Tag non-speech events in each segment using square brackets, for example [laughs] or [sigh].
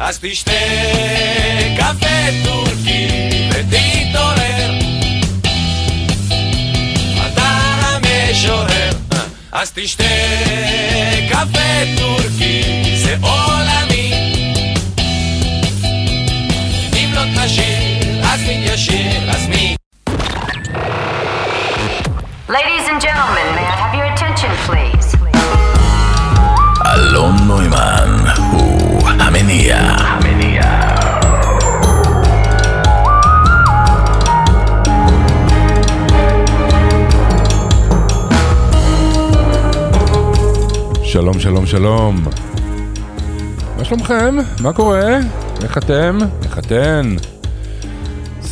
אז תשתה קפה טורקי ותתעורר. אתה המשורר. אז תשתה קפה טורקי זה עולמי. אם לא תשיר אז מי ישיר? אז מי? Ladies and gentlemen, may I have your attention, please? אלון נוימן המניע. המניע. שלום, שלום, שלום. מה שלומכם? מה קורה? איך אתם? איך אתן?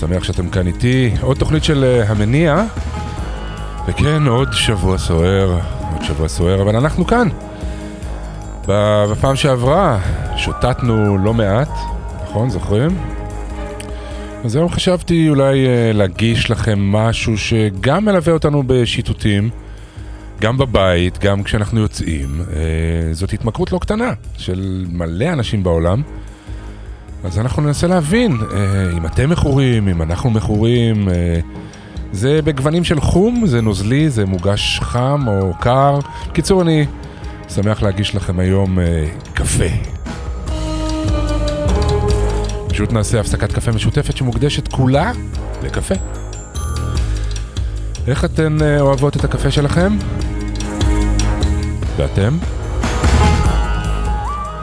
שמח שאתם כאן איתי. עוד תוכנית של אה, המניע. וכן, עוד שבוע סוער. עוד שבוע סוער, אבל אנחנו כאן. בפעם שעברה שוטטנו לא מעט, נכון? זוכרים? אז היום חשבתי אולי אה, להגיש לכם משהו שגם מלווה אותנו בשיטוטים. גם בבית, גם כשאנחנו יוצאים, אה, זאת התמכרות לא קטנה של מלא אנשים בעולם. אז אנחנו ננסה להבין אה, אם אתם מכורים, אם אנחנו מכורים. זה בגוונים של חום, זה נוזלי, זה מוגש חם או קר. בקיצור, אני שמח להגיש לכם היום קפה. פשוט נעשה הפסקת קפה משותפת שמוקדשת כולה לקפה. איך אתן אה, אוהבות את הקפה שלכם? ואתם?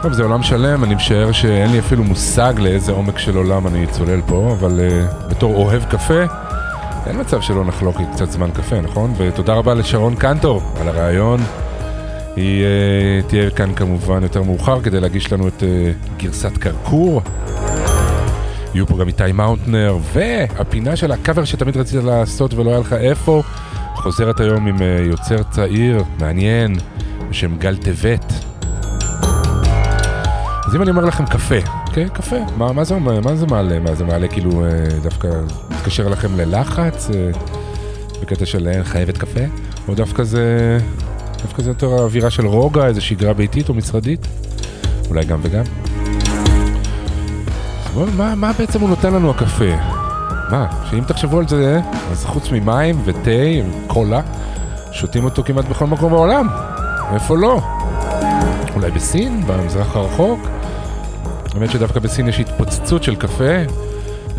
טוב, זה עולם שלם, אני משער שאין לי אפילו מושג לאיזה עומק של עולם אני צולל פה, אבל uh, בתור אוהב קפה, אין מצב שלא נחלוק קצת זמן קפה, נכון? ותודה רבה לשרון קנטור על הרעיון. היא uh, תהיה כאן כמובן יותר מאוחר כדי להגיש לנו את uh, גרסת קרקור. יהיו פה גם איתי מאונטנר, והפינה של הקאבר שתמיד רצית לעשות ולא היה לך איפה, חוזרת היום עם uh, יוצר צעיר, מעניין, בשם גל טבת. אז אם אני אומר לכם קפה, אוקיי? קפה, מה, מה, זה, אומר? מה זה מעלה? מה זה מעלה כאילו אה, דווקא מתקשר לכם ללחץ? אה, בקטע של חייבת קפה? או דווקא זה, דווקא זה יותר אווירה של רוגע, איזו שגרה ביתית או משרדית? אולי גם וגם. בוא, מה, מה בעצם הוא נותן לנו הקפה? מה, שאם תחשבו על זה, אז חוץ ממים ותה וקולה, שותים אותו כמעט בכל מקום בעולם. איפה לא? אולי בסין, במזרח הרחוק. האמת שדווקא בסין יש התפוצצות של קפה,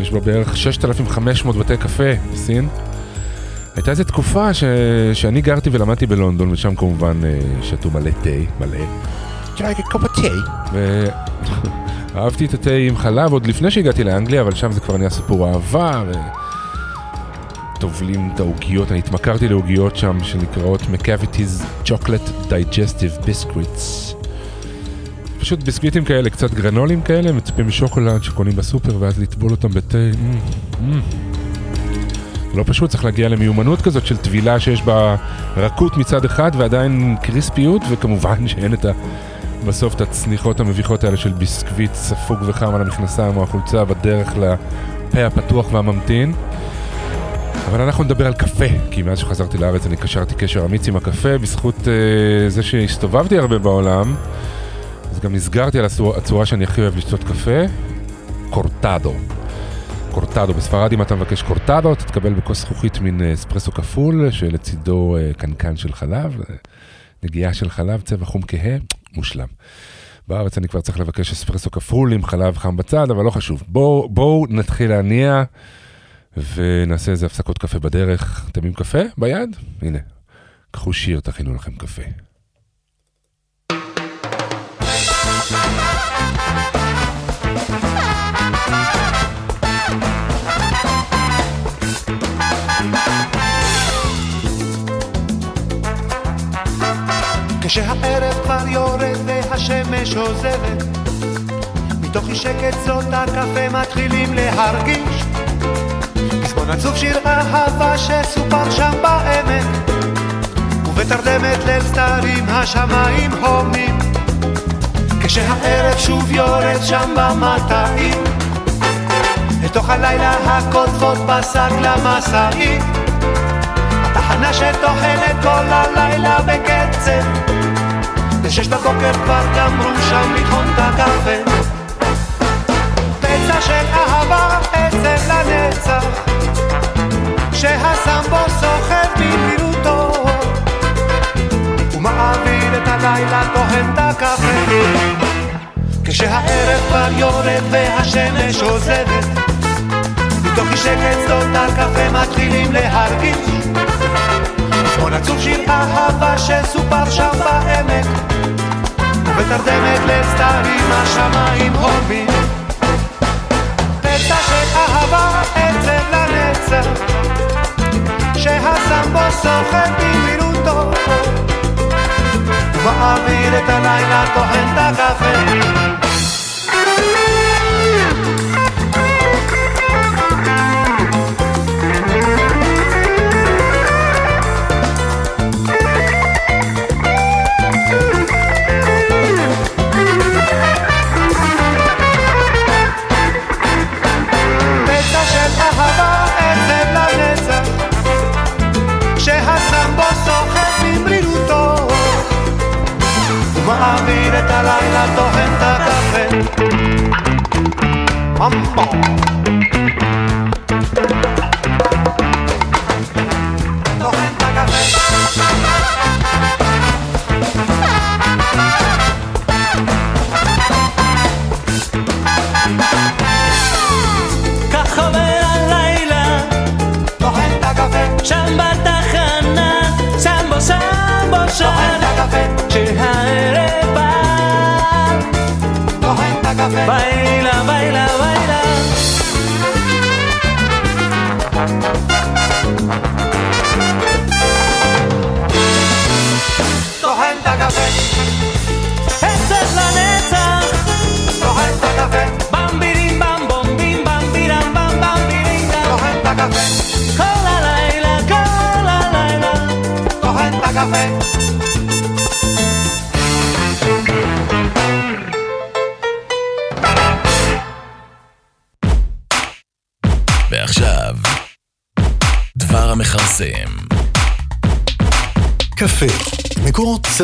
יש בה בערך 6,500 בתי קפה בסין. הייתה איזו תקופה ש... שאני גרתי ולמדתי בלונדון, ושם כמובן אה, שתו מלא תה, מלא. קופה תה. ואהבתי את התה עם חלב עוד לפני שהגעתי לאנגליה, אבל שם זה כבר נהיה סיפור אהבה, ו... טובלים את העוגיות, אני התמכרתי לעוגיות שם שנקראות McCavity's Chocolate Digestive Biscuits. פשוט ביסקוויטים כאלה, קצת גרנולים כאלה, מצפים משוקולד שקונים בסופר ואז לטבול אותם בתה. Mm, mm. לא פשוט, צריך להגיע למיומנות כזאת של טבילה שיש בה רכות מצד אחד ועדיין קריספיות, וכמובן שאין את ה... בסוף את הצניחות המביכות האלה של ביסקוויט ספוג וחם על המכנסיים או החולצה בדרך לפה הפתוח והממתין. אבל אנחנו נדבר על קפה, כי מאז שחזרתי לארץ אני קשרתי קשר אמיץ עם הקפה בזכות uh, זה שהסתובבתי הרבה בעולם. אז גם נסגרתי על הצורה, הצורה שאני הכי אוהב לשתות קפה, קורטדו. קורטדו, בספרד אם אתה מבקש קורטדו, אתה תקבל בכוס זכוכית מין אה, אספרסו כפול, שלצידו uh, קנקן של חלב, uh, נגיעה של חלב, צבע חום כהה, מושלם. בארץ אני כבר צריך לבקש אספרסו כפול עם חלב חם בצד, אבל לא חשוב. בואו בוא נתחיל להניע. ונעשה איזה הפסקות קפה בדרך. אתם עם קפה ביד? הנה, קחו שיר, תכינו לכם קפה. כשהערב כבר יורד והשמש עוזבת. מתוך אי שקט זאת הקפה מתחילים להרגיש. פזמון עצוב שיר אהבה שסופר שם בעמק ובתרדמת ליל סתרים השמיים הומים. כשהערב שוב יורד שם במטעים. לתוך הלילה הקוטפות בשק למסעים. התחנה שטוחנת כל הלילה בקצב בשש בבוקר כבר גמרו שם לטחון את הקפה. פצע של אהבה עצב לנצח, שהסמבו סוחב במהירותו, ומעביר את הלילה טוחן את הקפה. כשהערב כבר יורד והשמש עוזבת, מתוך אי שקט שדות הקפה מתחילים להרגיש. כמו נצור שיר אהבה שסופר שם בעמק ובתרדמת לצדדים השמיים הורבים פצע של אהבה עצב לנצח שהסמבו סוחר במהירותו ומעביר את הלילה טוחן את הקפה mambo.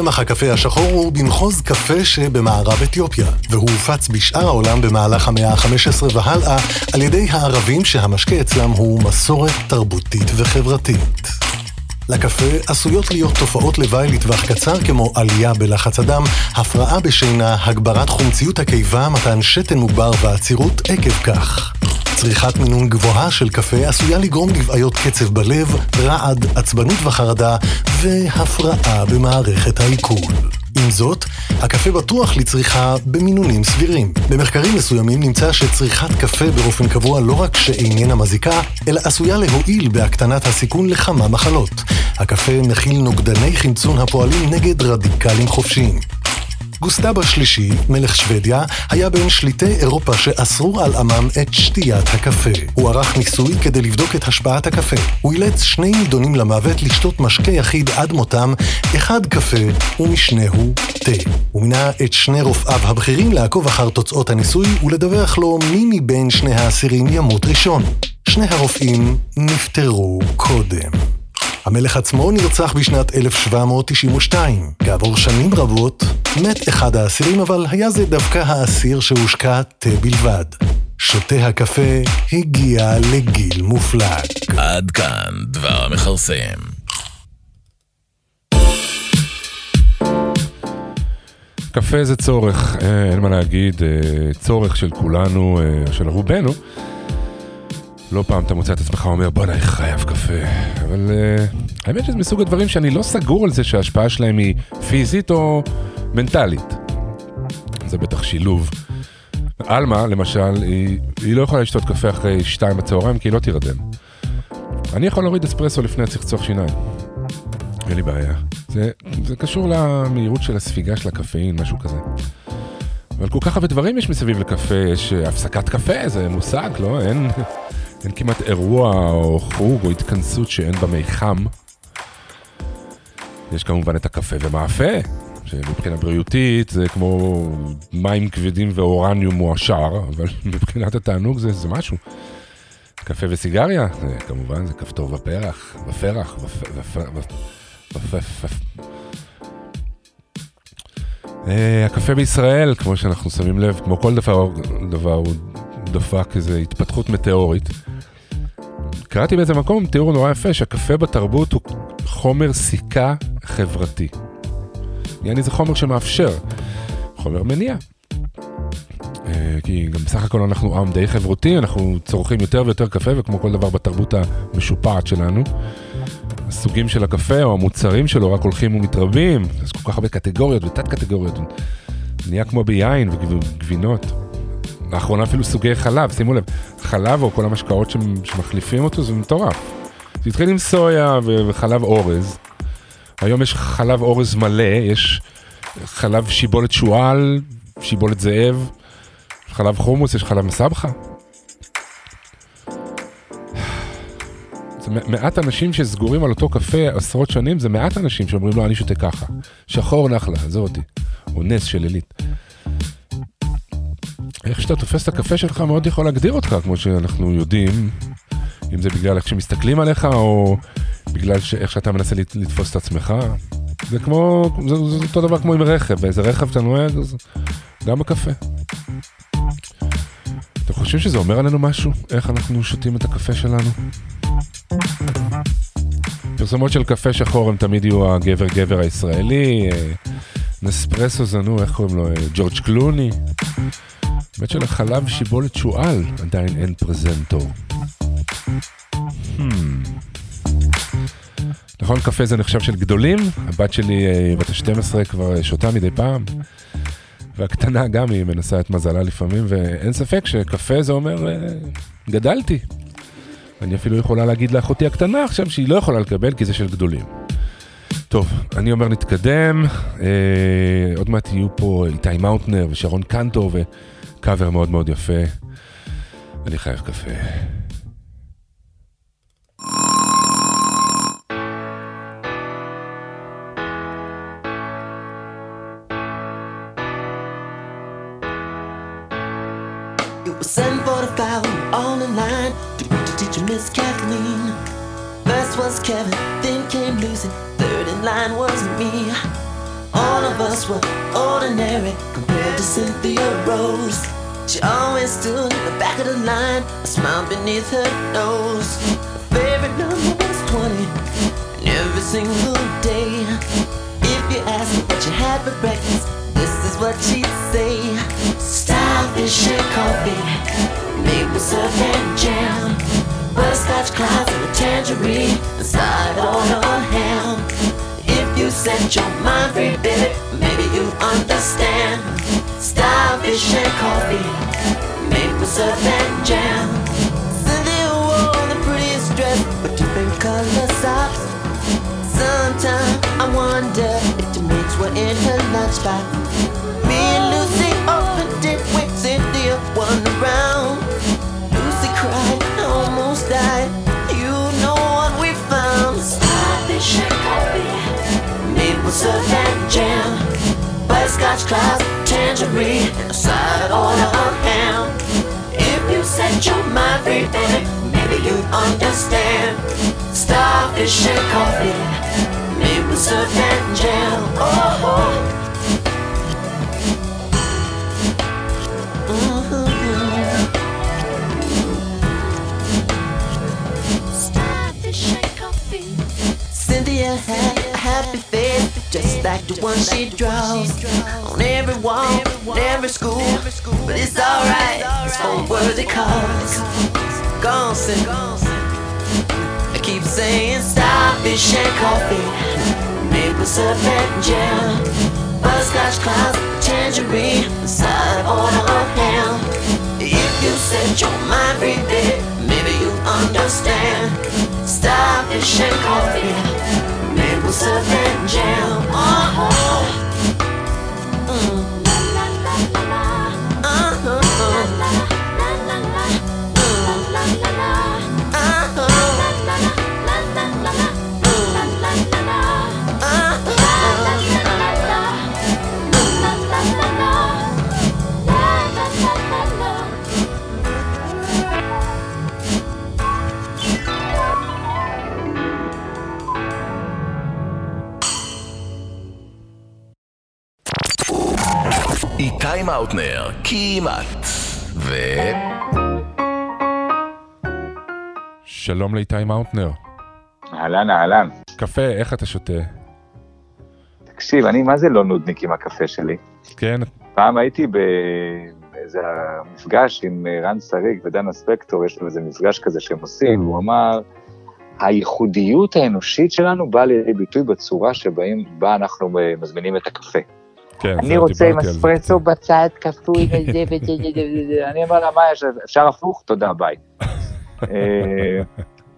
צמח הקפה השחור הוא במחוז קפה שבמערב אתיופיה, והוא הופץ בשאר העולם במהלך המאה ה-15 והלאה על ידי הערבים שהמשקה אצלם הוא מסורת תרבותית וחברתית. לקפה עשויות להיות תופעות לוואי לטווח קצר כמו עלייה בלחץ הדם, הפרעה בשינה, הגברת חומציות הקיבה, מתן שתן מוגבר ועצירות עקב כך. צריכת מינון גבוהה של קפה עשויה לגרום לבעיות קצב בלב, רעד, עצבנות וחרדה והפרעה במערכת העיכול. עם זאת, הקפה בטוח לצריכה במינונים סבירים. במחקרים מסוימים נמצא שצריכת קפה באופן קבוע לא רק שאיננה מזיקה, אלא עשויה להועיל בהקטנת הסיכון לכמה מחלות. הקפה מכיל נוגדני חמצון הפועלים נגד רדיקלים חופשיים. גוסטבה שלישי, מלך שוודיה, היה בין שליטי אירופה שאסרו על עמם את שתיית הקפה. הוא ערך ניסוי כדי לבדוק את השפעת הקפה. הוא אילץ שני נידונים למוות לשתות משקה יחיד עד מותם, אחד קפה ומשנהו תה. הוא מינה את שני רופאיו הבכירים לעקוב אחר תוצאות הניסוי ולדווח לו מי מבין שני האסירים ימות ראשון. שני הרופאים נפטרו קודם. המלך עצמו נרצח בשנת 1792. כעבור שנים רבות, מת אחד האסירים, אבל היה זה דווקא האסיר שהושקע תה בלבד. שותה הקפה הגיע לגיל מופלג. עד כאן דבר המכרסם. קפה זה צורך, אה, אין מה להגיד, אה, צורך של כולנו, אה, של רובנו. לא פעם אתה מוצא את עצמך אומר, בואנה, אני חייב קפה. אבל אה, האמת שזה מסוג הדברים שאני לא סגור על זה שההשפעה שלהם היא פיזית או מנטלית. זה בטח שילוב. עלמה, למשל, היא, היא לא יכולה לשתות קפה אחרי שתיים בצהריים כי היא לא תירדם. אני יכול להוריד אספרסו לפני הצחצוח שיניים. אין לי בעיה. זה, זה קשור למהירות של הספיגה של הקפאין, משהו כזה. אבל כל כך הרבה דברים יש מסביב לקפה, יש אה, הפסקת קפה, זה מושג, לא? אין, אין כמעט אירוע או חוג או התכנסות שאין בה מי חם. יש כמובן את הקפה ומאפה, שמבחינה בריאותית זה כמו מים כבדים ואורניום מועשר, אבל [laughs] מבחינת התענוג זה, זה משהו. קפה וסיגריה, זה כמובן, זה כפתור בפרח, בפרח, בפ- בפ- בפ- בפ- בפ- אה, הקפה בישראל, כמו שאנחנו שמים לב, כמו כל דבר, דבר הוא דפק איזו התפתחות מטאורית. קראתי באיזה מקום תיאור נורא יפה שהקפה בתרבות הוא חומר סיכה חברתי. יעני זה חומר שמאפשר חומר מניע. אה, כי גם בסך הכל אנחנו עם די חברותי, אנחנו צורכים יותר ויותר קפה, וכמו כל דבר בתרבות המשופעת שלנו, הסוגים של הקפה או המוצרים שלו רק הולכים ומתרבים, יש כל כך הרבה קטגוריות ותת קטגוריות, נהיה כמו ביין וגבינות. לאחרונה אפילו סוגי חלב, שימו לב, חלב או כל המשקאות שמ- שמחליפים אותו זה מטורף. זה התחיל עם סויה וחלב אורז, היום יש חלב אורז מלא, יש חלב שיבולת שועל, שיבולת זאב, חלב חומוס, יש חלב מסבכה. זה מעט אנשים שסגורים על אותו קפה עשרות שנים, זה מעט אנשים שאומרים לו אני שותה ככה. שחור נחלה, עזוב אותי. או נס של עילית. איך שאתה תופס את הקפה שלך מאוד יכול להגדיר אותך, כמו שאנחנו יודעים, אם זה בגלל איך שמסתכלים עליך, או בגלל ש- איך שאתה מנסה לת- לתפוס את עצמך. זה כמו, זה, זה אותו דבר כמו עם רכב, באיזה רכב אתה נוהג, אז גם בקפה. אתם חושבים שזה אומר עלינו משהו? איך אנחנו שותים את הקפה שלנו? פרסומות של קפה שחור הם תמיד יהיו הגבר גבר הישראלי, אה, נספרסו זה נו, איך קוראים לו? אה, ג'ורג' קלוני. האמת שלחלב שיבולת שועל עדיין אין פרזנטור. Hmm. נכון, קפה זה נחשב של גדולים, הבת שלי אה, בת ה-12 כבר אה, שותה מדי פעם, והקטנה גם היא מנסה את מזלה לפעמים, ואין ספק שקפה זה אומר, אה, גדלתי. אני אפילו יכולה להגיד לאחותי הקטנה עכשיו שהיא לא יכולה לקבל כי זה של גדולים. טוב, אני אומר נתקדם, אה, עוד מעט יהיו פה איתי מאוטנר ושרון קנטור וקאבר מאוד מאוד יפה. אני חייב קפה. It was 745, we were all in line to meet the teacher, Miss Kathleen. First was Kevin, then came Lucy, third in line was me. All of us were ordinary compared to Cynthia Rose. She always stood in the back of the line, a smile beneath her nose. Her favorite number was 20, and every single day. If you asked her what she had for breakfast, this is what she'd say. Starfish and coffee, maple syrup and jam, butterscotch clouds and a tangerine, and side on her ham. You set your mind free, baby, maybe you understand. Starfish and coffee, maple syrup and jam. Cynthia wore the prettiest dress, but different color socks. Sometimes I wonder if the mates were in her lunchbox. Me and Lucy opened it when Cynthia won around. Maple syrup and jam, butterscotch clouds, tangerine, a side on a ham. If you set your mind free, baby, maybe you understand. Starfish and coffee, maple syrup and jam. Oh. Coffee. Cynthia face, just like the one she draws on every wall, in every school. But it's alright, it's for worthy cause. Gonson, I keep saying starfish and coffee, maple syrup and jam, butterscotch clouds, tangerine, side on a ham. If you set your mind free, baby, maybe you understand. Starfish and coffee, כמעט. ו... שלום לאיתי מאוטנר. אהלן, אהלן. קפה, איך אתה שותה? תקשיב, אני מה זה לא נודניק עם הקפה שלי? כן, פעם הייתי באיזה מפגש עם רן שריג ודנה ספקטור, יש להם איזה מפגש כזה שהם עושים, והוא אמר, הייחודיות האנושית שלנו באה לידי ביטוי בצורה שבאים, בה אנחנו מזמינים את הקפה. כן, אני זהו, רוצה עם אספרסו. בצד, כפוי וזה וזה וזה וזה, אני אומר לה, מה יש, אפשר הפוך? תודה, ביי. אה,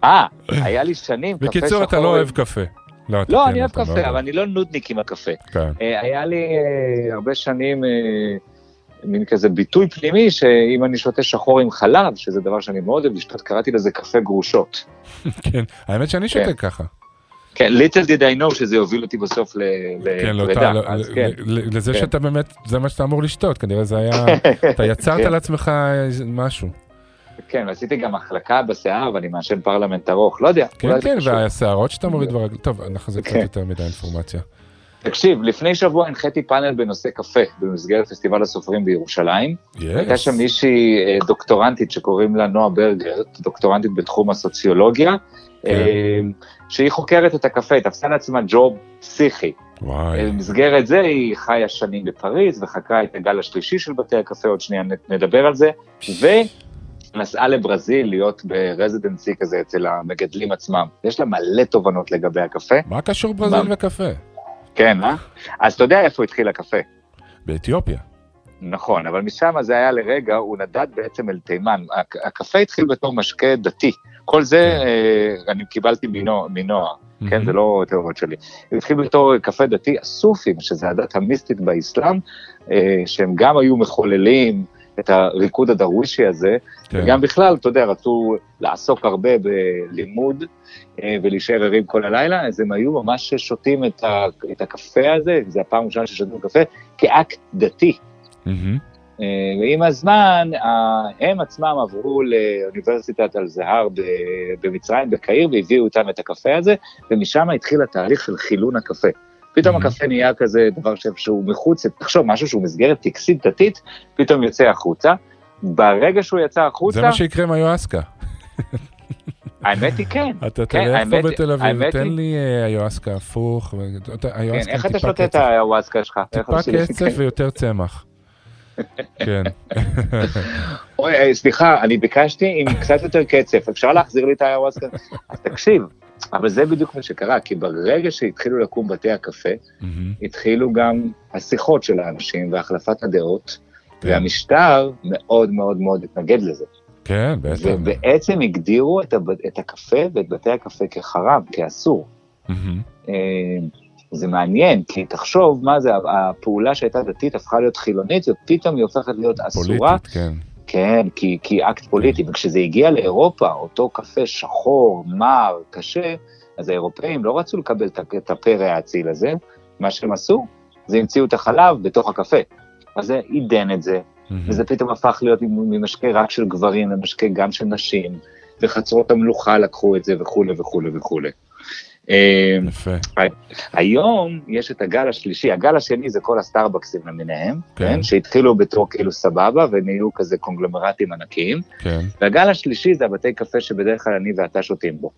אה, היה לי שנים קפה שחור. בקיצור, אתה לא אוהב קפה. לא, לא, כן, אני אוהב לא קפה, אבל אני לא נודניק עם הקפה. כן. אה, היה לי אה, הרבה שנים מין כזה ביטוי פנימי, שאם אני שותה שחור עם חלב, שזה דבר שאני מאוד אוהב לשתות, קראתי לזה קפה גרושות. [laughs] כן, האמת שאני שותה ככה. כן, little did I know שזה יוביל אותי בסוף כן, לא, לפרידה, כן. לזה כן. שאתה באמת, זה מה שאתה אמור לשתות, כנראה זה היה, [laughs] אתה יצרת כן. לעצמך משהו. כן, ועשיתי גם החלקה בשיער ואני מעשן פרלמנט ארוך, לא יודע. כן, כן, קשור. והשערות שאתה מוריד ברגל, טוב, אנחנו זה קצת. יותר מדי אינפורמציה. תקשיב, לפני שבוע הנחיתי פאנל בנושא קפה במסגרת פסטיבל הסופרים בירושלים. הייתה שם מישהי אה, דוקטורנטית שקוראים לה נועה ברגר, דוקטורנטית בתחום הסוציולוגיה, שהיא חוקרת את הקפה, היא תפסה לעצמה ג'וב פסיכי. וואי, במסגרת זה היא חיה שנים בפריז וחקרה את הגל השלישי של בתי הקפה, עוד שנייה נדבר על זה, ונסעה לברזיל להיות ברזידנסי כזה אצל המגדלים עצמם. יש לה מלא תובנות לגבי הקפה. מה קשור ברזיל מה? וקפה? כן, אה? אז אתה יודע איפה התחיל הקפה. באתיופיה. נכון, אבל משם זה היה לרגע, הוא נדד בעצם אל תימן. הק- הקפה התחיל בתור משקה דתי. כל זה כן. אה, אני קיבלתי מנוע, מנוע כן. זה לא תיאוריות שלי. התחיל בתור קפה דתי, הסופים, שזה הדת המיסטית באסלאם, אה, שהם גם היו מחוללים את הריקוד הדרווישי הזה, כן. וגם בכלל, אתה יודע, רצו לעסוק הרבה בלימוד אה, ולהישאר ערים כל הלילה, אז הם היו ממש שותים את, הקפה הזה, זו הפעם הראשונה ששתו קפה, כאקט דתי. מהמם. אה, ועם הזמן, הם עצמם עברו לאוניברסיטת אל-זהר במצרים, בקהיר, והביאו איתם את הקפה הזה, ומשם התחיל התהליך של חילון הקפה. פתאום Mhm. הקפה נהיה כזה דבר שהוא מחוץ, תחשוב, משהו שהוא מסגרת טקסית דתית, פתאום יוצא החוצה. ברגע שהוא יצא החוצה, זה מה שיקרה עם היואסקה. האמת היא כן. [laughs] אתה כן, תלך פה בתל אביב, תן לי אה, היואסקה הפוך. כן, היואסקה איך אתה שותה את קצף. הוואסקה שלך? טיפה? קצף ויותר צמח. כן. אוי, אה, סליחה, אני ביקשתי עם קצת יותר קצף, אפשר להחזיר לי את האיוואסקה? אז תקשיב, אבל זה בדיוק מה שקרה, כי ברגע שהתחילו לקום בתי הקפה. התחילו גם השיחות של האנשים והחלפת הדעות, כן. והמשטר מאוד מאוד מאוד התנגד לזה. כן, בטח. ובעצם הגדירו את, הב... את הקפה ואת בתי הקפה כחרם, כאסור. זה מעניין, כי תחשוב מה זה, הפעולה שהייתה דתית הפכה להיות חילונית, ופתאום היא הופכת להיות אסורה, פוליטית, כן. כן, כי, כי אקט פוליטי, וכשזה הגיע לאירופה, אותו קפה שחור, מר, קשה, אז האירופאים לא רצו לקבל את הפרא האציל הזה, מה שהם עשו, זה המציאו את החלב בתוך הקפה. אז זה עידן את זה, מהמם. וזה פתאום הפך להיות ממשקה רק של גברים למשקה גם של נשים, וחצרות המלוכה לקחו את זה וכולי וכולי וכולי. אה, יפה. היום יש את הגל השלישי, הגל השני זה כל הסטארבקסים למיניהם, כן. כן. שהתחילו בתור כאילו סבבה ונהיו כזה קונגלומרטים ענקיים, כן. והגל השלישי זה הבתי קפה שבדרך כלל אני ואתה שותים בו.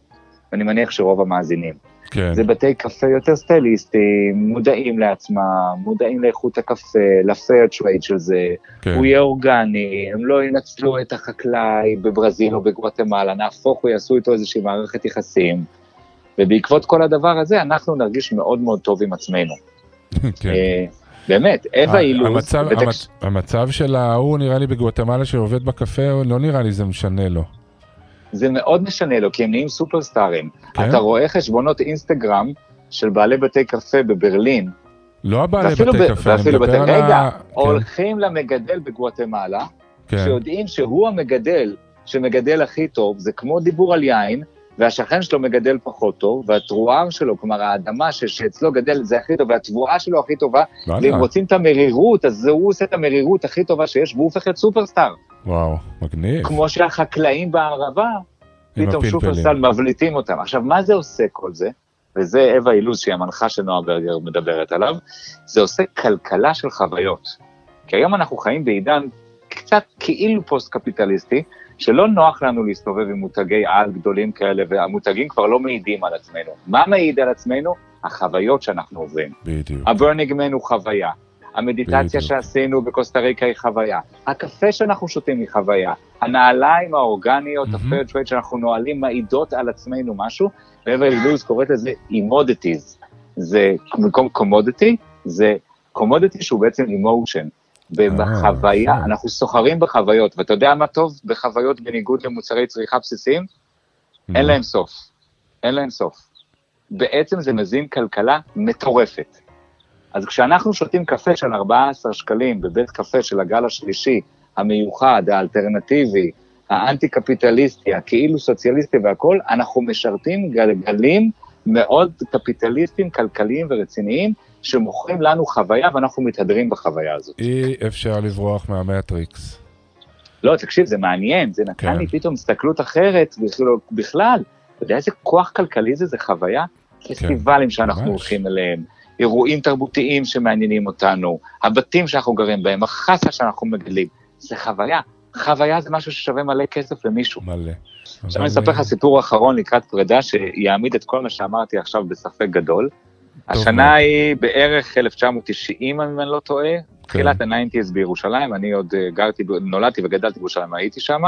אני מניח שרוב המאזינים. כן. זה בתי קפה יותר סטייליסטיים, מודעים לעצמם, מודעים לאיכות הקפה, ל fair trade של זה, כן. הוא יהיה אורגני, הם לא ינצלו את החקלאי בברזיל או בגואטמלה, נהפוך הוא יעשו איתו איזושהי מערכת יחסים. ובעקבות כל הדבר הזה, אנחנו נרגיש מאוד מאוד טוב עם עצמנו. [laughs] כן. אה, באמת, אווה אילוז, המצב- המצ- המצב של ההוא נראה לי בגואטמלה שעובד בקפה, לא נראה לי זה משנה לו. זה מאוד משנה לו, כי הם נהיים סופרסטארים. כן? אתה רואה חשבונות אינסטגרם של בעלי בתי קפה בברלין, לא הבעלי בתי ב- קפה, אני מדבר בתי- על רגע, ה... הולכים למגדל בגואטמלה, כן, כן. שיודעים שהוא המגדל שמגדל הכי טוב, זה כמו דיבור על יין, והשכן שלו מגדל פחות טוב, והתרועה שלו, כלומר האדמה ש- שאצלו גדל זה הכי טוב, והתבואה שלו הכי טובה, וואלה, ואם רוצים את המרירות, אז הוא עושה את המרירות הכי טובה שיש, והוא הופך להיות סופרסטאר. וואו, מגניב. כמו שהחקלאים בערבה, פתאום. שופרסל מבליטים אותם. עכשיו, מה זה עושה כל זה? וזה אווה אילוז, שהיא המנחה שנועה ברגר מדברת עליו, זה עושה כלכלה של חוויות. כי היום אנחנו חיים בעידן קצת כאילו פוסט-קפיטליסטי, שלא נוח לנו להסתובב עם מותגי-על גדולים כאלה, והמותגים כבר לא מעידים על עצמנו. מה מעיד על עצמנו? החוויות שאנחנו עוברים. בדיוק. ה Burning Man הוא חוויה, המדיטציה בדיוק. שעשינו בקוסטה ריקה היא חוויה, הקפה שאנחנו שותים היא חוויה, הנעליים האורגניות, מהמם. ה fair trade שאנחנו נועלים מעידות על עצמנו משהו, ואברי לוז קוראת לזה emodities, זה במקום קומודיטי, זה קומודיטי שהוא בעצם אימושן. ובחוויה, יפה. אנחנו סוחרים בחוויות, ואתה יודע מה טוב בחוויות בניגוד למוצרי צריכה בסיסיים? אין להם סוף. אין להם סוף. בעצם זה מזין כלכלה מטורפת. אז כשאנחנו שותים קפה של 14 שקלים בבית קפה של הגל השלישי, המיוחד, האלטרנטיבי, האנטי-קפיטליסטי, הכאילו סוציאליסטי והכול, אנחנו משרתים גלגלים מאוד קפיטליסטיים, כלכליים ורציניים, שמוכרים לנו חוויה ואנחנו מתהדרים בחוויה הזאת. אי אפשר לברוח מהמטריקס. לא, תקשיב, זה מעניין, זה נתן כן. לי פתאום הסתכלות אחרת, בכלל, אתה יודע איזה כוח כלכלי זה, זה חוויה? פסטיבלים שאנחנו כן, ממש. הולכים אליהם, אירועים תרבותיים שמעניינים אותנו, הבתים שאנחנו גרים בהם, החסה שאנחנו מגלים, זה חוויה. חוויה זה משהו ששווה מלא כסף למישהו. מלא. עכשיו אני אספר לך סיפור אחרון לקראת פרידה, שיעמיד את כל מה שאמרתי עכשיו בספק גדול. השנה. היא בערך 1990, אם אני לא טועה, תחילת ה-90's בירושלים, אני עוד אה, גרתי, נולדתי וגדלתי בירושלים, הייתי שם,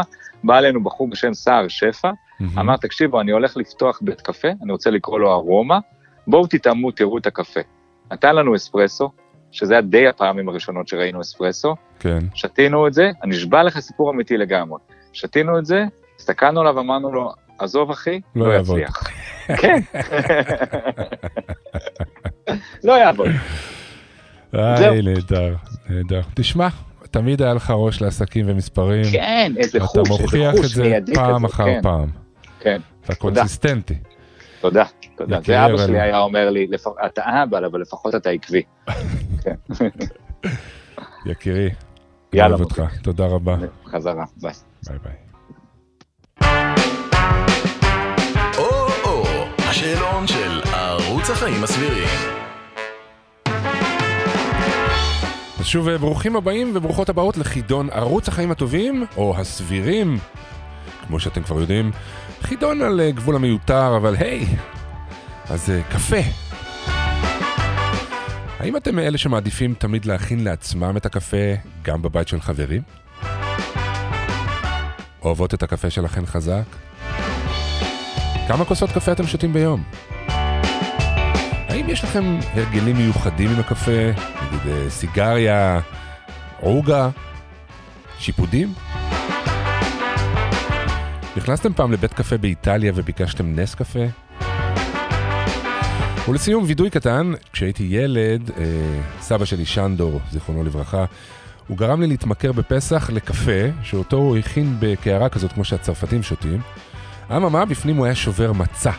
בא אלינו בחור בשם סער שפע. אמר, תקשיבו, אני הולך לפתוח בית קפה, אני רוצה לקרוא לו ארומה, בואו תטעמו, תראו את הקפה. נתן לנו אספרסו, שזה היה די הפעמים הראשונות שראינו אספרסו, כן. שתינו את זה, אני נשבע לך סיפור אמיתי לגמרי. שתינו את זה, הסתכלנו עליו, אמרנו לו, עזוב אחי, לא לא יעבוד." יצליח. כן. לא יעבוד. איי. נהדר, נהדר. תשמע, תמיד היה לך ראש לעסקים ומספרים. כן, איזה אתה חוש, איזה מוכיח את חוש זה מיידי פעם כזה, אחר כן, פעם. כן, אתה קונסיסטנטי. תודה, תודה. זה אבא שלי היה אומר לי, "לפ- אתה אבא, אבל לפחות אתה עקבי. כן, יקירי, יאללה, אוהב אותך. תודה רבה. חזרה, ביי. ביי ביי. השאלון של ערוץ החיים הסבירים. שוב, אה, ברוכים הבאים וברוכות הבאות לחידון ערוץ החיים הטובים, או הסבירים, כמו שאתם כבר יודעים, חידון על אה, גבול המיותר, אבל היי, אז אה, קפה. האם אתם מאלה שמעדיפים תמיד להכין לעצמם את הקפה גם בבית של חברים? אוהבות את הקפה שלכם חזק? כמה כוסות קפה אתם שותים ביום? האם יש לכם הרגלים מיוחדים עם הקפה? נגיד אה, סיגריה, עוגה, שיפודים? נכנסתם פעם לבית קפה באיטליה וביקשתם נס קפה? ולסיום וידוי קטן, כשהייתי ילד, אה, סבא שלי שנדור, זיכרונו לברכה, הוא גרם לי להתמכר בפסח לקפה, שאותו הוא הכין בקערה כזאת כמו שהצרפתים שותים. אממה, בפנים הוא היה שובר מצה.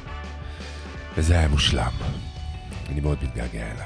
וזה היה מושלם. אני מאוד מתגעגע אליו.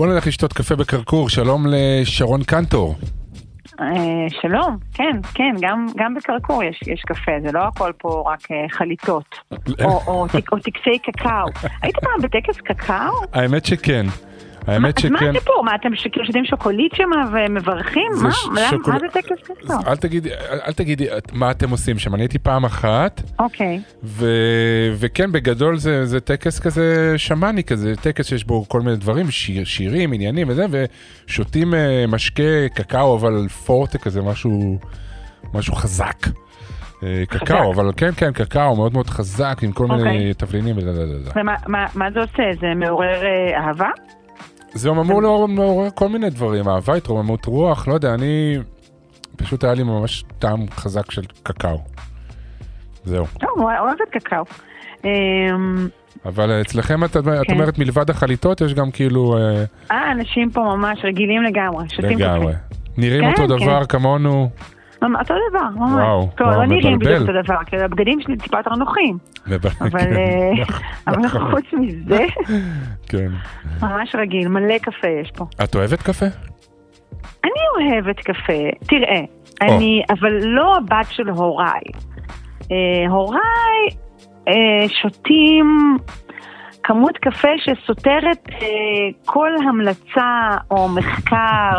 בוא נלך לשתות קפה בכרכור, שלום לשרון קנטור. אה, שלום, כן, כן, גם, גם בכרכור יש, יש קפה, זה לא הכל פה רק אה, חליטות, או, או, טק- או טקסי קקאו. [laughs] היית פעם בטקס קקאו? האמת שכן. האמת אז מה שכן. הסיפור? מה, אתם כאילו שותים שוקולית שמה ומברכים? מה? מה זה טקס קקאו? אל תגידי, מה אתם עושים שם, אני הייתי פעם אחת, אוקיי. וכן, בגדול זה, טקס כזה שמאני כזה, טקס שיש בו כל מיני דברים, שיר, שירים, עניינים וזה, ושותים אה, משקה קקאו, אבל פורטה כזה, משהו, משהו חזק. אה, קקאו, אבל כן, כן, קקאו מאוד מאוד חזק, עם כל מיני אוקיי. תבלינים וזה, זה, זה, זה. ומה מה, מה זה עושה? זה מעורר אה, אהבה? זה אמור לעורר- לעורר כל מיני דברים, אהבה, התרוממות רוח, לא יודע, אני... פשוט היה לי ממש טעם חזק של קקאו. זהו. טוב, אוהבת קקאו. אמ, אבל אצלכם את, את כן. אומרת מלבד החליטות יש גם כאילו אה, אה, אנשים פה ממש רגילים לגמרי, שותים קפה. לגמרי. נראים כן, אותו כן. דבר כמונו, ממש, אותו דבר, ממש. וואו, וואו, לא נראים. בדיוק אותו דבר, כי הבגדים שלי טיפה יותר נוחים. אבל כן, אה, נכון. חוץ מזה, כן. ממש רגיל, מלא קפה יש פה. את אוהבת קפה? אני אוהבת קפה, תראה, אני, אבל לא הבת של הוריי. אה, הוריי אה, שותים כמות קפה שסותרת אה, כל המלצה או מחקר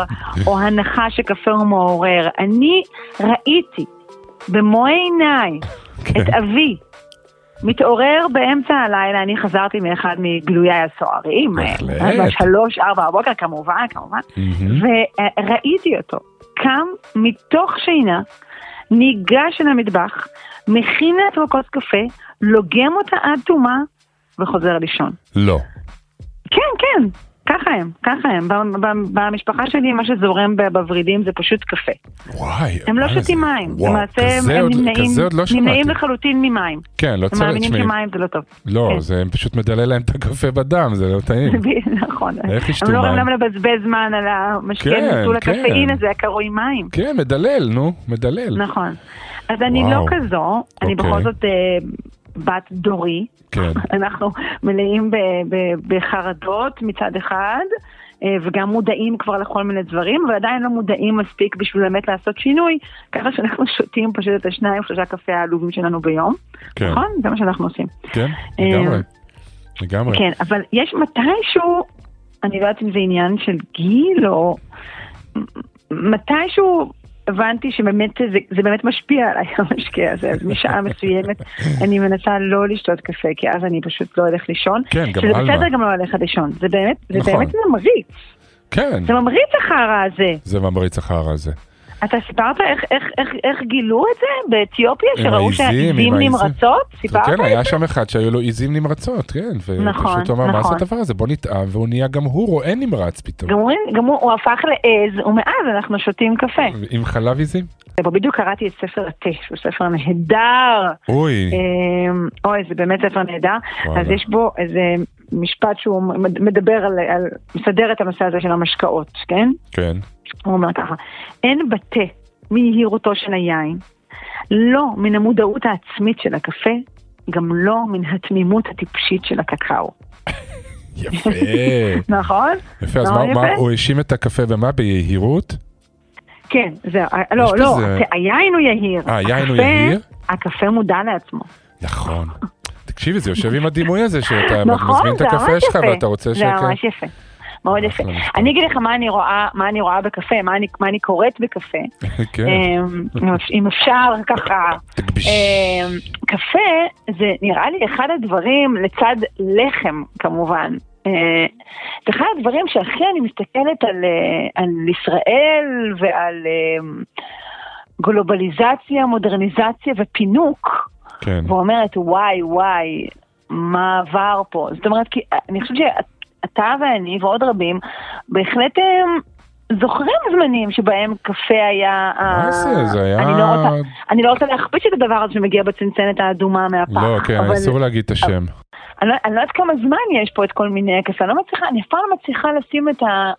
או הנחה שקפה הוא מעורר. אני ראיתי במו עיניי את אבי מתעורר באמצע הלילה, אני חזרתי מאחד מגלויי הסוהרים, בהחלט. אה, בשלוש, ארבע בבוקר כמובן, כמובן, וראיתי אותו קם מתוך שינה, ניגש אל המטבח, מכין לעצמו כוס קפה, לוגם אותה עד תומה וחוזר לישון. לא. כן, כן, ככה הם, ככה הם. במשפחה שלי מה שזורם בוורידים זה פשוט קפה. וואי. הם לא שותים זה- מים, וואו, למעשה הם- כזה הם עוד- נמנעים כזה עוד לא נמנעים שמעתי. לחלוטין ממים. כן, לא הם צריך, מאמינים תשמעי. שמים זה לא טוב. לא, כן. זה פשוט מדלל להם את הקפה בדם, זה לא טעים. [laughs] נכון. איך ישתו הם לא רואים מים? למה לבזבז זמן על המשקה כן, נטול כן. הקפאין הזה הקרוי מים. כן, מדלל, נו, מדלל. נכון. אז אני וואו. לא כזו, אני אוקיי. בכל זאת אה, בת דורי. כן. [laughs] אנחנו מלאים ב- ב- בחרדות מצד אחד, אה, וגם מודעים כבר לכל מיני דברים, אבל עדיין לא מודעים מספיק בשביל באמת לעשות שינוי, ככה שאנחנו [laughs] שותים פשוט את השניים, שלושה קפה העלובים שלנו ביום, כן. נכון? זה מה שאנחנו עושים. כן, אה, לגמרי. לגמרי. כן, אבל יש מתישהו, אני לא יודעת אם זה עניין של גיל או... מתישהו הבנתי שבאמת זה, זה באמת משפיע עליי [laughs] המשקה הזה, אז משעה [laughs] מסוימת אני מנסה לא לשתות קפה, כי אז אני פשוט לא הולך לישון. כן, גם שזה. בסדר גם לא ללכת לישון, זה באמת, זה נכון. באמת ממריץ, כן, זה ממריץ החרא הזה. זה ממריץ החרא הזה. אתה סיפרת איך, איך, איך, איך גילו את זה באתיופיה, שראו שהעיזים העיזים. נמרצות? סיפרת כן, היה? שם אחד שהיו לו עיזים נמרצות, כן. נכון, ופשוט הוא אמר, מה זה נכון. הדבר הזה? בוא נטעם, והוא נהיה גם הוא רואה נמרץ פתאום. גם הוא, גם הוא, הוא הפך לעז, ומאז אנחנו שותים קפה. עם חלב עיזים? בדיוק קראתי את ספר התה, שהוא ספר נהדר. אוי, אמ, אוי, זה באמת ספר נהדר. אז יש בו איזה משפט שהוא מד- מדבר על, על, מסדר את הנושא הזה של המשקאות, כן? כן. הוא אומר ככה, אין בתה מיהירותו של היין, לא מן המודעות העצמית של הקפה, גם לא מן התמימות הטיפשית של הקקאו. [laughs] יפה. [laughs] נכון? יפה, אז מאוד מה- מה, יפה? הוא האשים את הקפה במה? ביהירות? כן, זהו, לא, יש לא, בזה- היין הוא יהיר. אה, היין הוא יהיר? הקפה מודע לעצמו. נכון. תקשיבי, זה יושב עם הדימוי הזה, שאתה נכון, מזמין את זה הקפה שלך. ואתה רוצה זה שכן. ממש יפה. מאוד יפה. אני אגיד לך מה אני רואה, מה אני רואה בקפה, מה אני, מה אני קוראת בקפה. [laughs] כן. אמ, אם אפשר ככה. [laughs] אמ, קפה זה נראה לי אחד הדברים לצד לחם כמובן. אה, זה אחד הדברים שהכי אני מסתכלת על, אה, על ישראל ועל אה, גלובליזציה, מודרניזציה ופינוק. כן. ואומרת וואי וואי, מה עבר פה? זאת אומרת, כי אני חושבת שאתה ואני ועוד רבים בהחלט הם זוכרים זמנים שבהם קפה היה... מה זה? זה היה... אני לא רוצה, אני לא רוצה להכפיש את הדבר הזה שמגיע בצנצנת האדומה מהפח. לא, כן, אבל- אסור להגיד את השם. אני לא, אני לא יודעת כמה זמן יש פה את כל מיני קפה, אני לא מצליחה, אני אף פעם לא מצליחה לשים את, ה,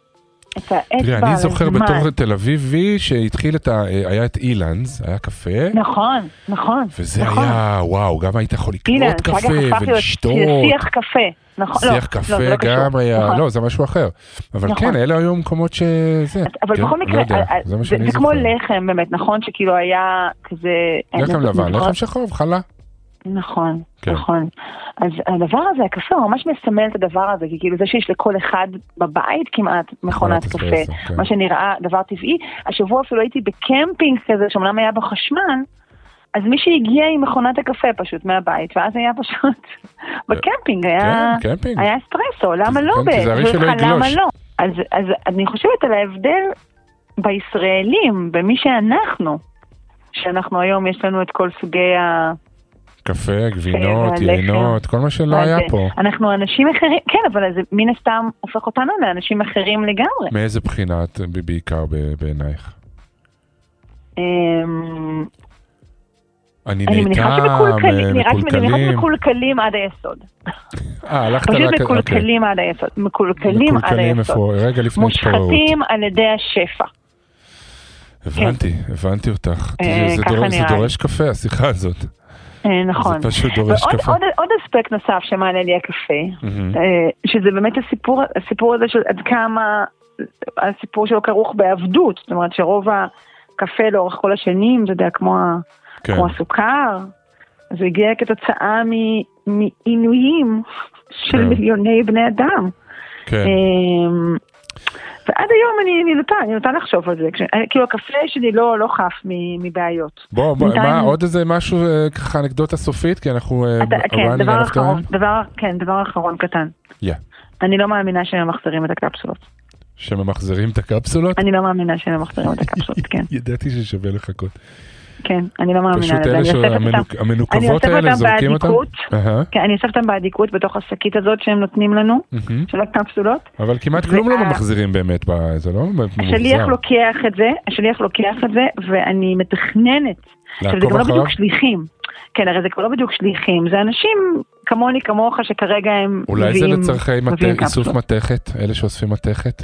את האצבע תראי, אני זוכר הזמן. בתור תל אביבי שהתחיל את ה... היה את אילנס, היה קפה. נכון, נכון. וזה נכון. היה, וואו, גם היית יכול לקנות קפה ולשתות. שיח קפה. נכון, לא, שיח לא, קפה זה לא קשור. גם היה, נכון. לא, זה משהו אחר. אבל נכון. כן, אלה היו מקומות שזה, אבל כן, בכל לא מקרה, יודע, אה, זה מה זה, שאני זה כמו. לחם באמת, נכון? שכאילו היה כזה... לחם לבן, לחם שחור, חלה. נכון, כן. נכון. אז הדבר הזה, הקפה, הוא ממש מסמל את הדבר הזה, כי כאילו זה שיש לכל אחד בבית כמעט מכונת קפה, כן. מה שנראה דבר טבעי. השבוע אפילו הייתי בקמפינג כזה, שאומנם היה בו חשמל, אז מי שהגיע עם מכונת הקפה פשוט מהבית, ואז היה פשוט, [laughs] בקמפינג היה, כן, קמפינג. היה אספרסו, למה לא? אותך, למה. לא? אז, אז אני חושבת על ההבדל בישראלים, במי שאנחנו, שאנחנו היום, יש לנו את כל סוגי ה... קפה, גבינות, והלחם. יינות, כל מה שלא היה פה. אנחנו אנשים אחרים, כן, אבל זה מן הסתם הופך אותנו לאנשים אחרים לגמרי. מאיזה בחינה את בעיקר בעינייך? אמ, אני מניחה שמקולקלים, אה, נראה מניחה מקולקלים. שמקולקלים עד היסוד. אה, הלכת פשוט רק... אוקיי. מקולקלים עד היסוד. מקולקלים עד היסוד. רגע לפני התפוררות. מושחתים על ידי השפע. הבנתי, הבנתי אותך. אה, זה-. דורש קפה, השיחה הזאת. אה, נכון. זה פשוט דורש ועוד- קפה. עוד- עוד אספקט נוסף שמעלה לי הקפה. אה, שזה באמת הסיפור, הסיפור הזה של עד כמה הסיפור שלו כרוך בעבדות, זאת אומרת שרוב הקפה לאורך כל השנים, אתה יודע, כמו, כן. כמו הסוכר, הוא הגיע כתוצאה מעינויים של כן. מיליוני בני אדם. כן. ועד היום אני, אני נוטה, אני נוטה לחשוב על זה, כש, כאילו הקפה שלי לא, לא חף מבעיות. בוא, בוא, מה, עוד איזה משהו, אה, ככה אנקדוטה סופית? כי אנחנו... אה, אתה, כן, דבר אחרון. דבר, כן, דבר אחרון קטן. Yeah. אני לא מאמינה שהם ממחזרים את הקפסולות. שממחזרים את הקפסולות? אני לא מאמינה שהם ממחזרים את הקפסולות, כן. [laughs] ידעתי ששווה לחכות. כן, אני לא מאמינה פשוט לזה. אלה אותם- אני המנוקבות האלה, זורקים אותם? כן, אני אוספת אותם באדיקות בתוך השקית הזאת שהם נותנים לנו. של הקפסולות. אבל כמעט כלום לא ממחזירים באמת, זה לא באמת השליח. לוקח את זה, השליח לוקח את זה, ואני מתכננת. עכשיו, זה לעקוב גם לא אחריו? בדיוק שליחים. כן, הרי זה כבר לא בדיוק שליחים, זה אנשים כמוני, כמוך, שכרגע הם אולי זה לצורכי איסוף. מתכת, אלה שאוספים מתכת?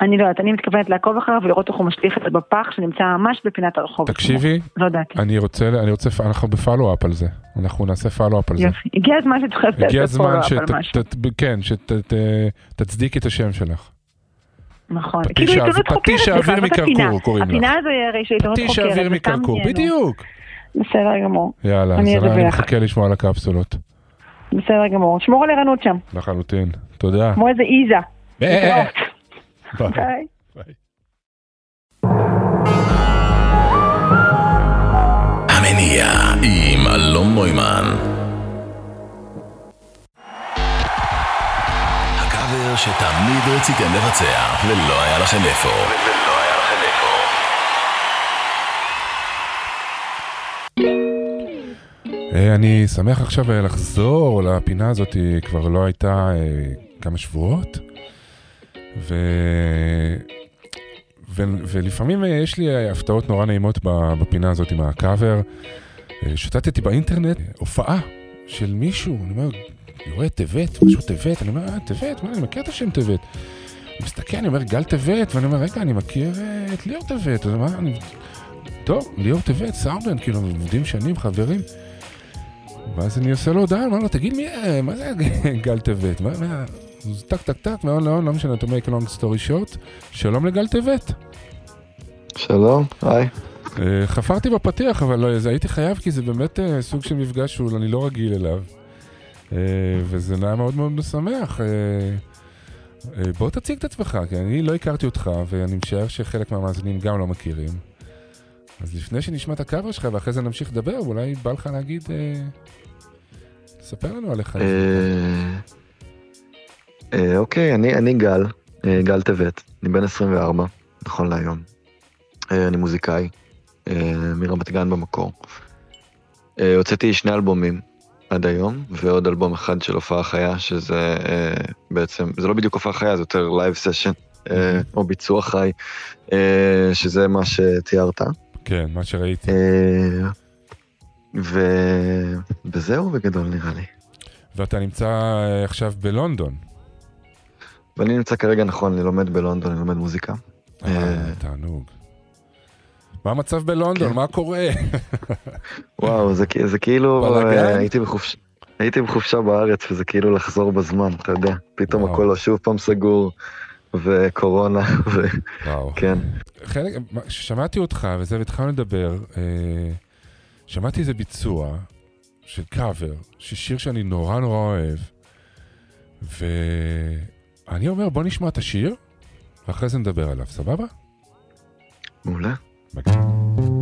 אני לא יודעת, אני מתכוונת לעקוב אחריו ולראות איך הוא משליך את זה בפח שנמצא ממש בפינת הרחוב. תקשיבי, לא. אני רוצה, אני רוצה, אנחנו בפלו-אפ על זה. אנחנו נעשה פלו-אפ על זה. יופי. הגיע הזמן שתוכל הגיע הזמן. שת... כן, שתצדיקי את השם שלך. נכון. פטיש כאילו האוויר- עיתונות חוקרת, פטיש האוויר זאת מקרקור. קוראים לה. הפינה הזו היא הרי של עיתונות פטיש חוקרת. האוויר וסתם מקרקור. בדיוק. בסדר גמור. יאללה, אני אז אני. מחכה לשמוע על הקפסולות. בסדר גמור. שמור על ערנות שם. לחלוטין. תודה. כמו איזה איזה. להתראות. ביי. ביי. המניע עם אלון מוימן. הקאבר שתמיד רציתם לבצע ולא היה לכם איפה. ולא היה לכם איפה. אה, אני שמח עכשיו אה, לחזור לפינה הזאת, היא כבר לא הייתה אה, כמה שבועות. ו... ו... ולפעמים אה, יש לי אה, הפתעות נורא נעימות בפינה הזאת עם הקאבר. אה, שוטטתי באינטרנט, הופעה של מישהו, אני אומר, אני רואה טבת, משהו טבת, אני אומר, אה, טבת, מה, אני מכיר את השם טבת. אני מסתכל, אני אומר, גל טבת, ואני אומר, רגע, אני מכיר את ליאור טבת, אז מה, אני... טוב, ליאור טבת, סארבן, כאילו, עובדים שנים, חברים. ואז אני עושה לו הודעה, אומר לו, תגיד מי, מה זה [laughs] גל טבת? מה, מה, אז טק טק טק, מאוד מאוד, לא משנה, to make long story short, שלום לגל טבת. שלום, היי. אה, חפרתי בפתיח, אבל לא, זה הייתי חייב, כי זה באמת אה, סוג של מפגש שהוא, אני לא רגיל אליו. אה, וזה נהיה מאוד מאוד משמח. בוא תציג את עצמך, כי אני לא הכרתי אותך, ואני משער שחלק מהמאזינים גם לא מכירים. אז לפני שנשמע את הקאבר שלך, ואחרי זה נמשיך לדבר, אולי בא לך להגיד... ספר לנו עליך. אה, אוקיי, אני אני גל, אה, גל טבת, אני בן 24, נכון להיום. אה, אני מוזיקאי, אה, מרמת גן במקור. אה, הוצאתי שני אלבומים עד היום, ועוד אלבום אחד של הופעה חיה, שזה אה, בעצם, זה לא בדיוק הופעה חיה, זה יותר live session, אה, או ביצוע חי, שזה מה שתיארת. כן, מה שראיתי. ו- וזהו בגדול נראה לי. ואתה נמצא עכשיו בלונדון. ואני נמצא כרגע, נכון, אני לומד בלונדון, אני לומד מוזיקה. אה, תענוג. מה המצב בלונדון? כן. מה קורה? וואו, זה, כאילו? אה, הייתי בחופש... הייתי בחופשה בארץ וזה כאילו לחזור בזמן, אתה יודע, פתאום וואו. הכל שוב פעם סגור, וקורונה, [laughs] וואו. וכן. חלק, כששמעתי אותך וזה, והתחלנו לדבר, אה, שמעתי איזה ביצוע של קאבר, שיר שאני נורא נורא אוהב, ואני אומר, בוא נשמע את השיר, ואחרי זה נדבר עליו, סבבה? מעולה. הלילה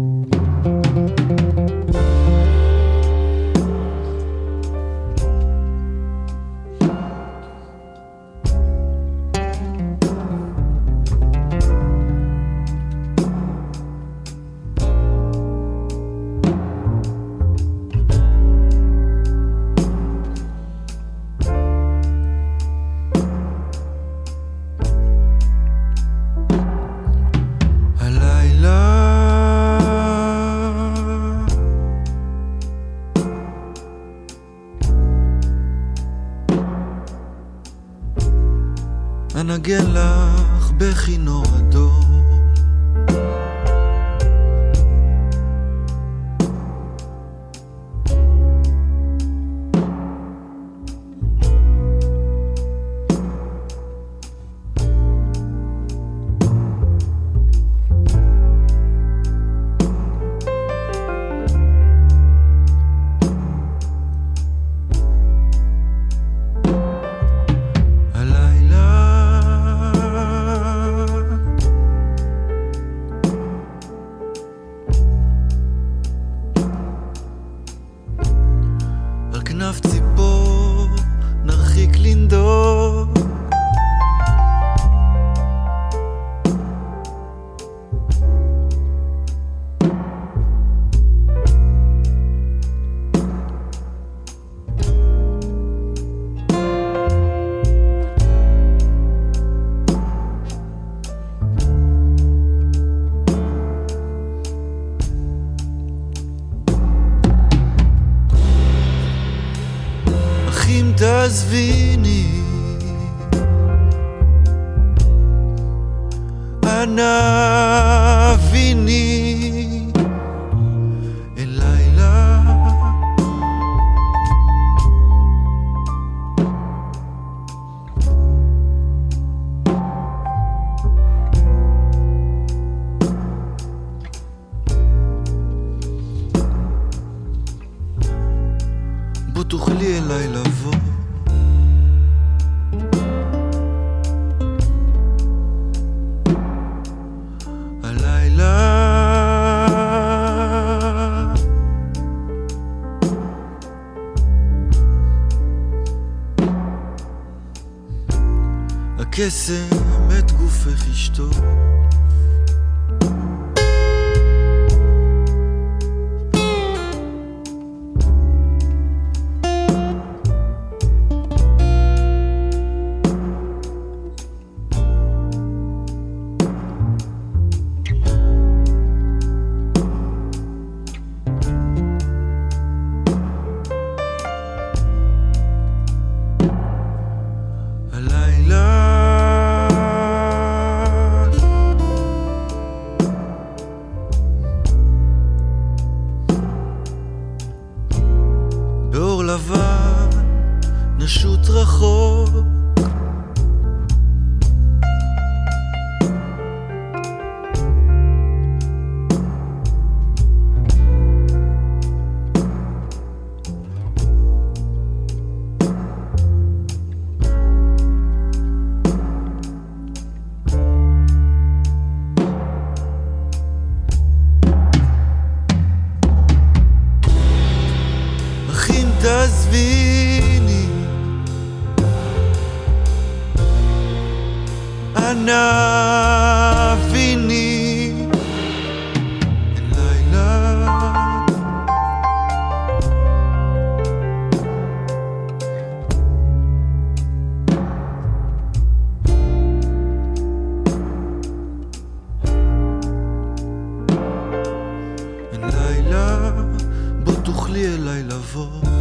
הקסם את גופך ישטוף for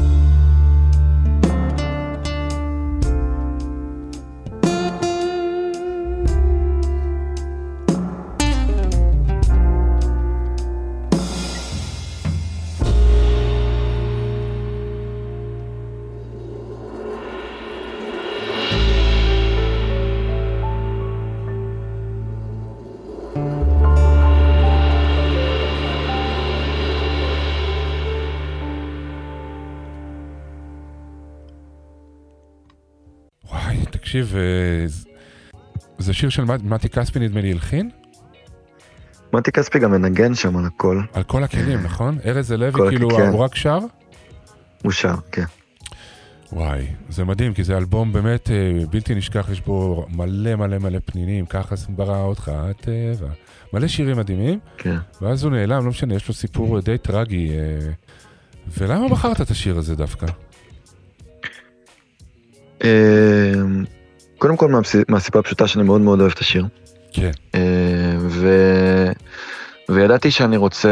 תקשיב, אה, זה שיר של מת- מתי כספי נדמה לי הלחין? מתי כספי גם מנגן שם על הכל. על כל הכלים, נכון? ארז הלוי, כאילו, כן. הוא רק שר? הוא שר, כן. וואי, זה מדהים, כי זה אלבום באמת אה, בלתי נשכח, יש בו מלא מלא מלא פנינים, ככה ברא אותך הטבע. מלא שירים מדהימים, כן. ואז הוא נעלם, לא משנה, יש לו סיפור די טרגי. אה, ולמה בחרת את השיר הזה דווקא? אה, קודם כל מהסיבה הפשוטה שאני מאוד מאוד אוהב את השיר. כן. אה, ו... וידעתי שאני רוצה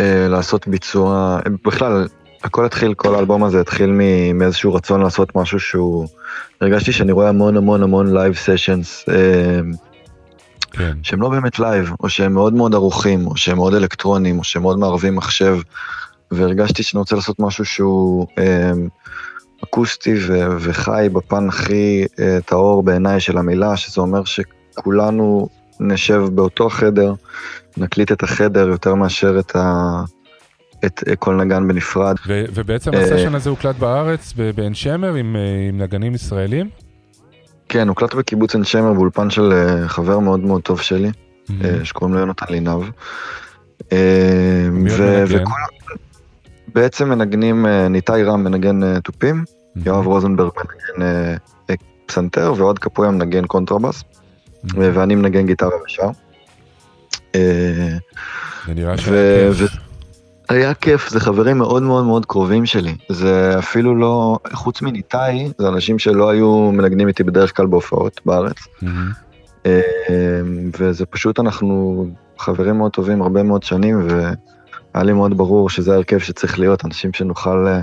אה, לעשות ביצוע, בכלל, הכל התחיל, כל האלבום הזה התחיל מאיזשהו רצון לעשות משהו שהוא, הרגשתי שאני רואה המון המון המון live sessions, כן. שהם לא באמת live, או שהם מאוד מאוד ערוכים, או שהם מאוד אלקטרונים, או שהם מאוד מערבים מחשב, והרגשתי שאני רוצה לעשות משהו שהוא אה, אקוסטי ו- וחי בפן הכי אה, טהור בעיניי של המילה, שזה אומר שכולנו נשב באותו חדר, נקליט את החדר יותר מאשר את, ה... את אה, כל נגן בנפרד. ו- ובעצם אה, הסשן הזה הוקלט בארץ, בעין שמר, עם, עם נגנים ישראלים? כן, הוקלט בקיבוץ עין שמר באולפן של חבר מאוד מאוד טוב שלי, אה, שקוראים לו יונתן לינב. ו-? וכל- בעצם מנגנים, ניתאי רם מנגן תופים, יואב רוזנברג מנגן אה, אה, פסנתר, ואוהד קפויה מנגן קונטרבאס, ו- ואני מנגן גיטרה ושר. אה, זה נראה שהיה כיף. היה כיף, זה חברים מאוד מאוד מאוד קרובים שלי. זה אפילו לא, חוץ מניתאי, זה אנשים שלא היו מנגנים איתי בדרך כלל בהופעות בארץ. אה, וזה פשוט, אנחנו חברים מאוד טובים הרבה מאוד שנים, והיה לי מאוד ברור שזה ההרכב שצריך להיות, אנשים שנוכל אה, אה,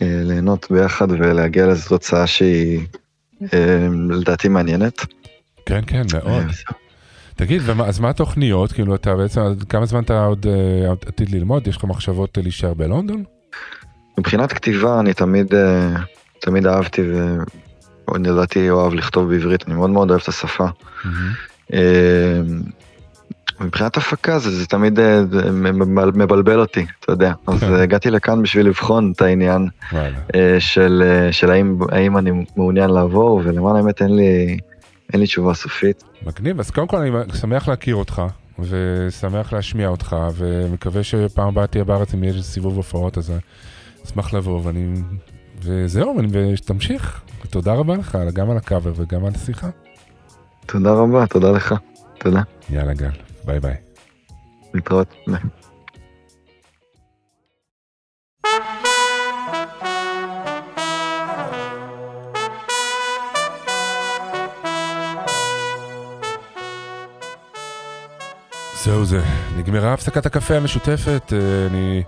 ליהנות ביחד ולהגיע לאיזו תוצאה שהיא אה, לדעתי מעניינת. כן, כן, מאוד. תגיד, ומה- אז מה התוכניות? כאילו, אתה בעצם, כמה זמן אתה עוד אה, עתיד ללמוד? יש לך מחשבות אה, להישאר בלונדון? מבחינת כתיבה אני תמיד, אה, תמיד אהבתי ואני לדעתי אוהב לכתוב בעברית, אני מאוד מאוד אוהב את השפה. אה, מבחינת הפקה זה, זה תמיד אה, זה מבלבל אותי, אתה יודע. [laughs] אז אה, הגעתי לכאן בשביל לבחון את העניין אה, של, של האם, האם אני מעוניין לעבור, ולמען האמת אין לי, אין לי תשובה סופית. מגניב, אז קודם כל אני שמח להכיר אותך, ושמח להשמיע אותך, ומקווה שפעם הבאה תהיה בארץ אם יהיה סיבוב הופעות, אז אשמח לבוא, ואני... וזהו, ותמשיך. תודה רבה לך, גם על הקאבר וגם על השיחה. תודה רבה, תודה לך. תודה. יאללה גל, ביי ביי. להתראות. ביי. זהו זה, נגמרה הפסקת הקפה המשותפת, אה, אני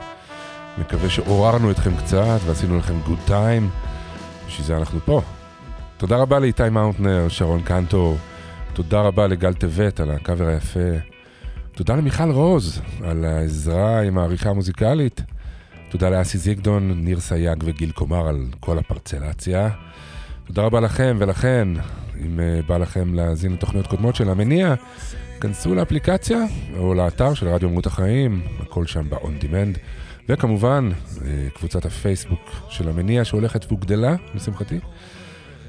מקווה שעוררנו אתכם קצת ועשינו לכם good time, בשביל זה אנחנו פה. תודה רבה לאיתי מאונטנר, שרון קנטור, תודה רבה לגל טבת על הקאבר היפה, תודה למיכל רוז על העזרה עם העריכה המוזיקלית, תודה לאסי זיגדון, ניר סייג וגיל קומר על כל הפרצלציה. תודה רבה לכם ולכן, אם אה, בא לכם להאזין לתוכניות קודמות של המניע, כנסו לאפליקציה או לאתר של רדיו אמרות החיים, הכל שם ב-on demand. וכמובן, אה, קבוצת הפייסבוק של המניע שהולכת וגדלה, לשמחתי.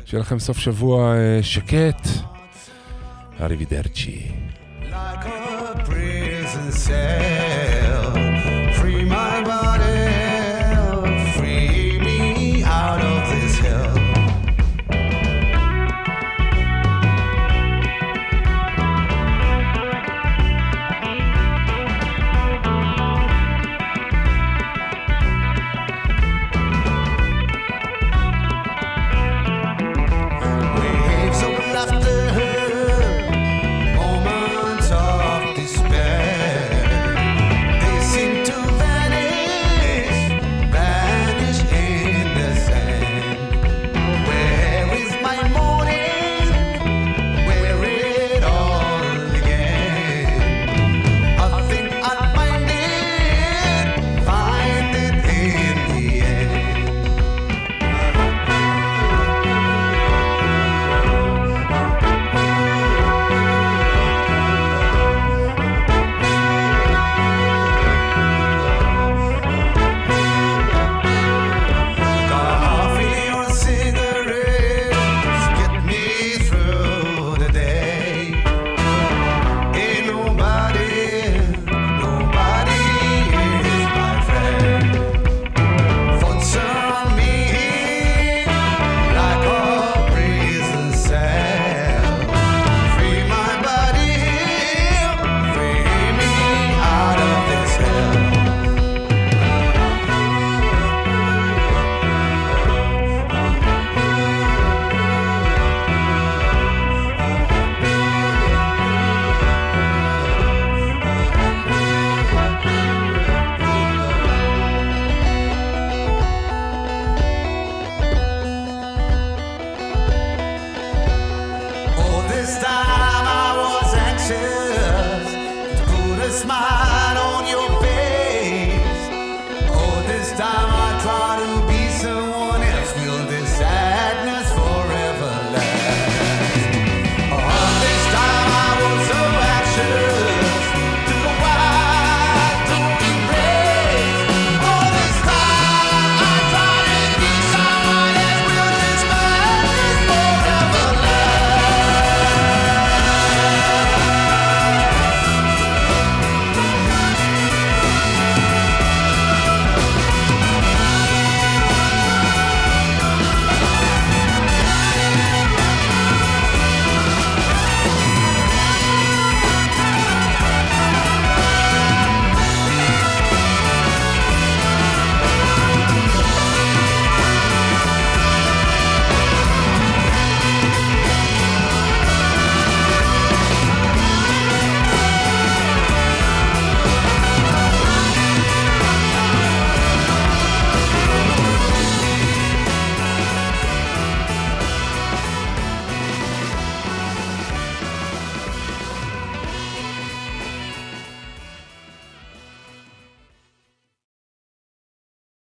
שיהיה לכם סוף שבוע אה, שקט. אריבידרצ'י. like a prison cell.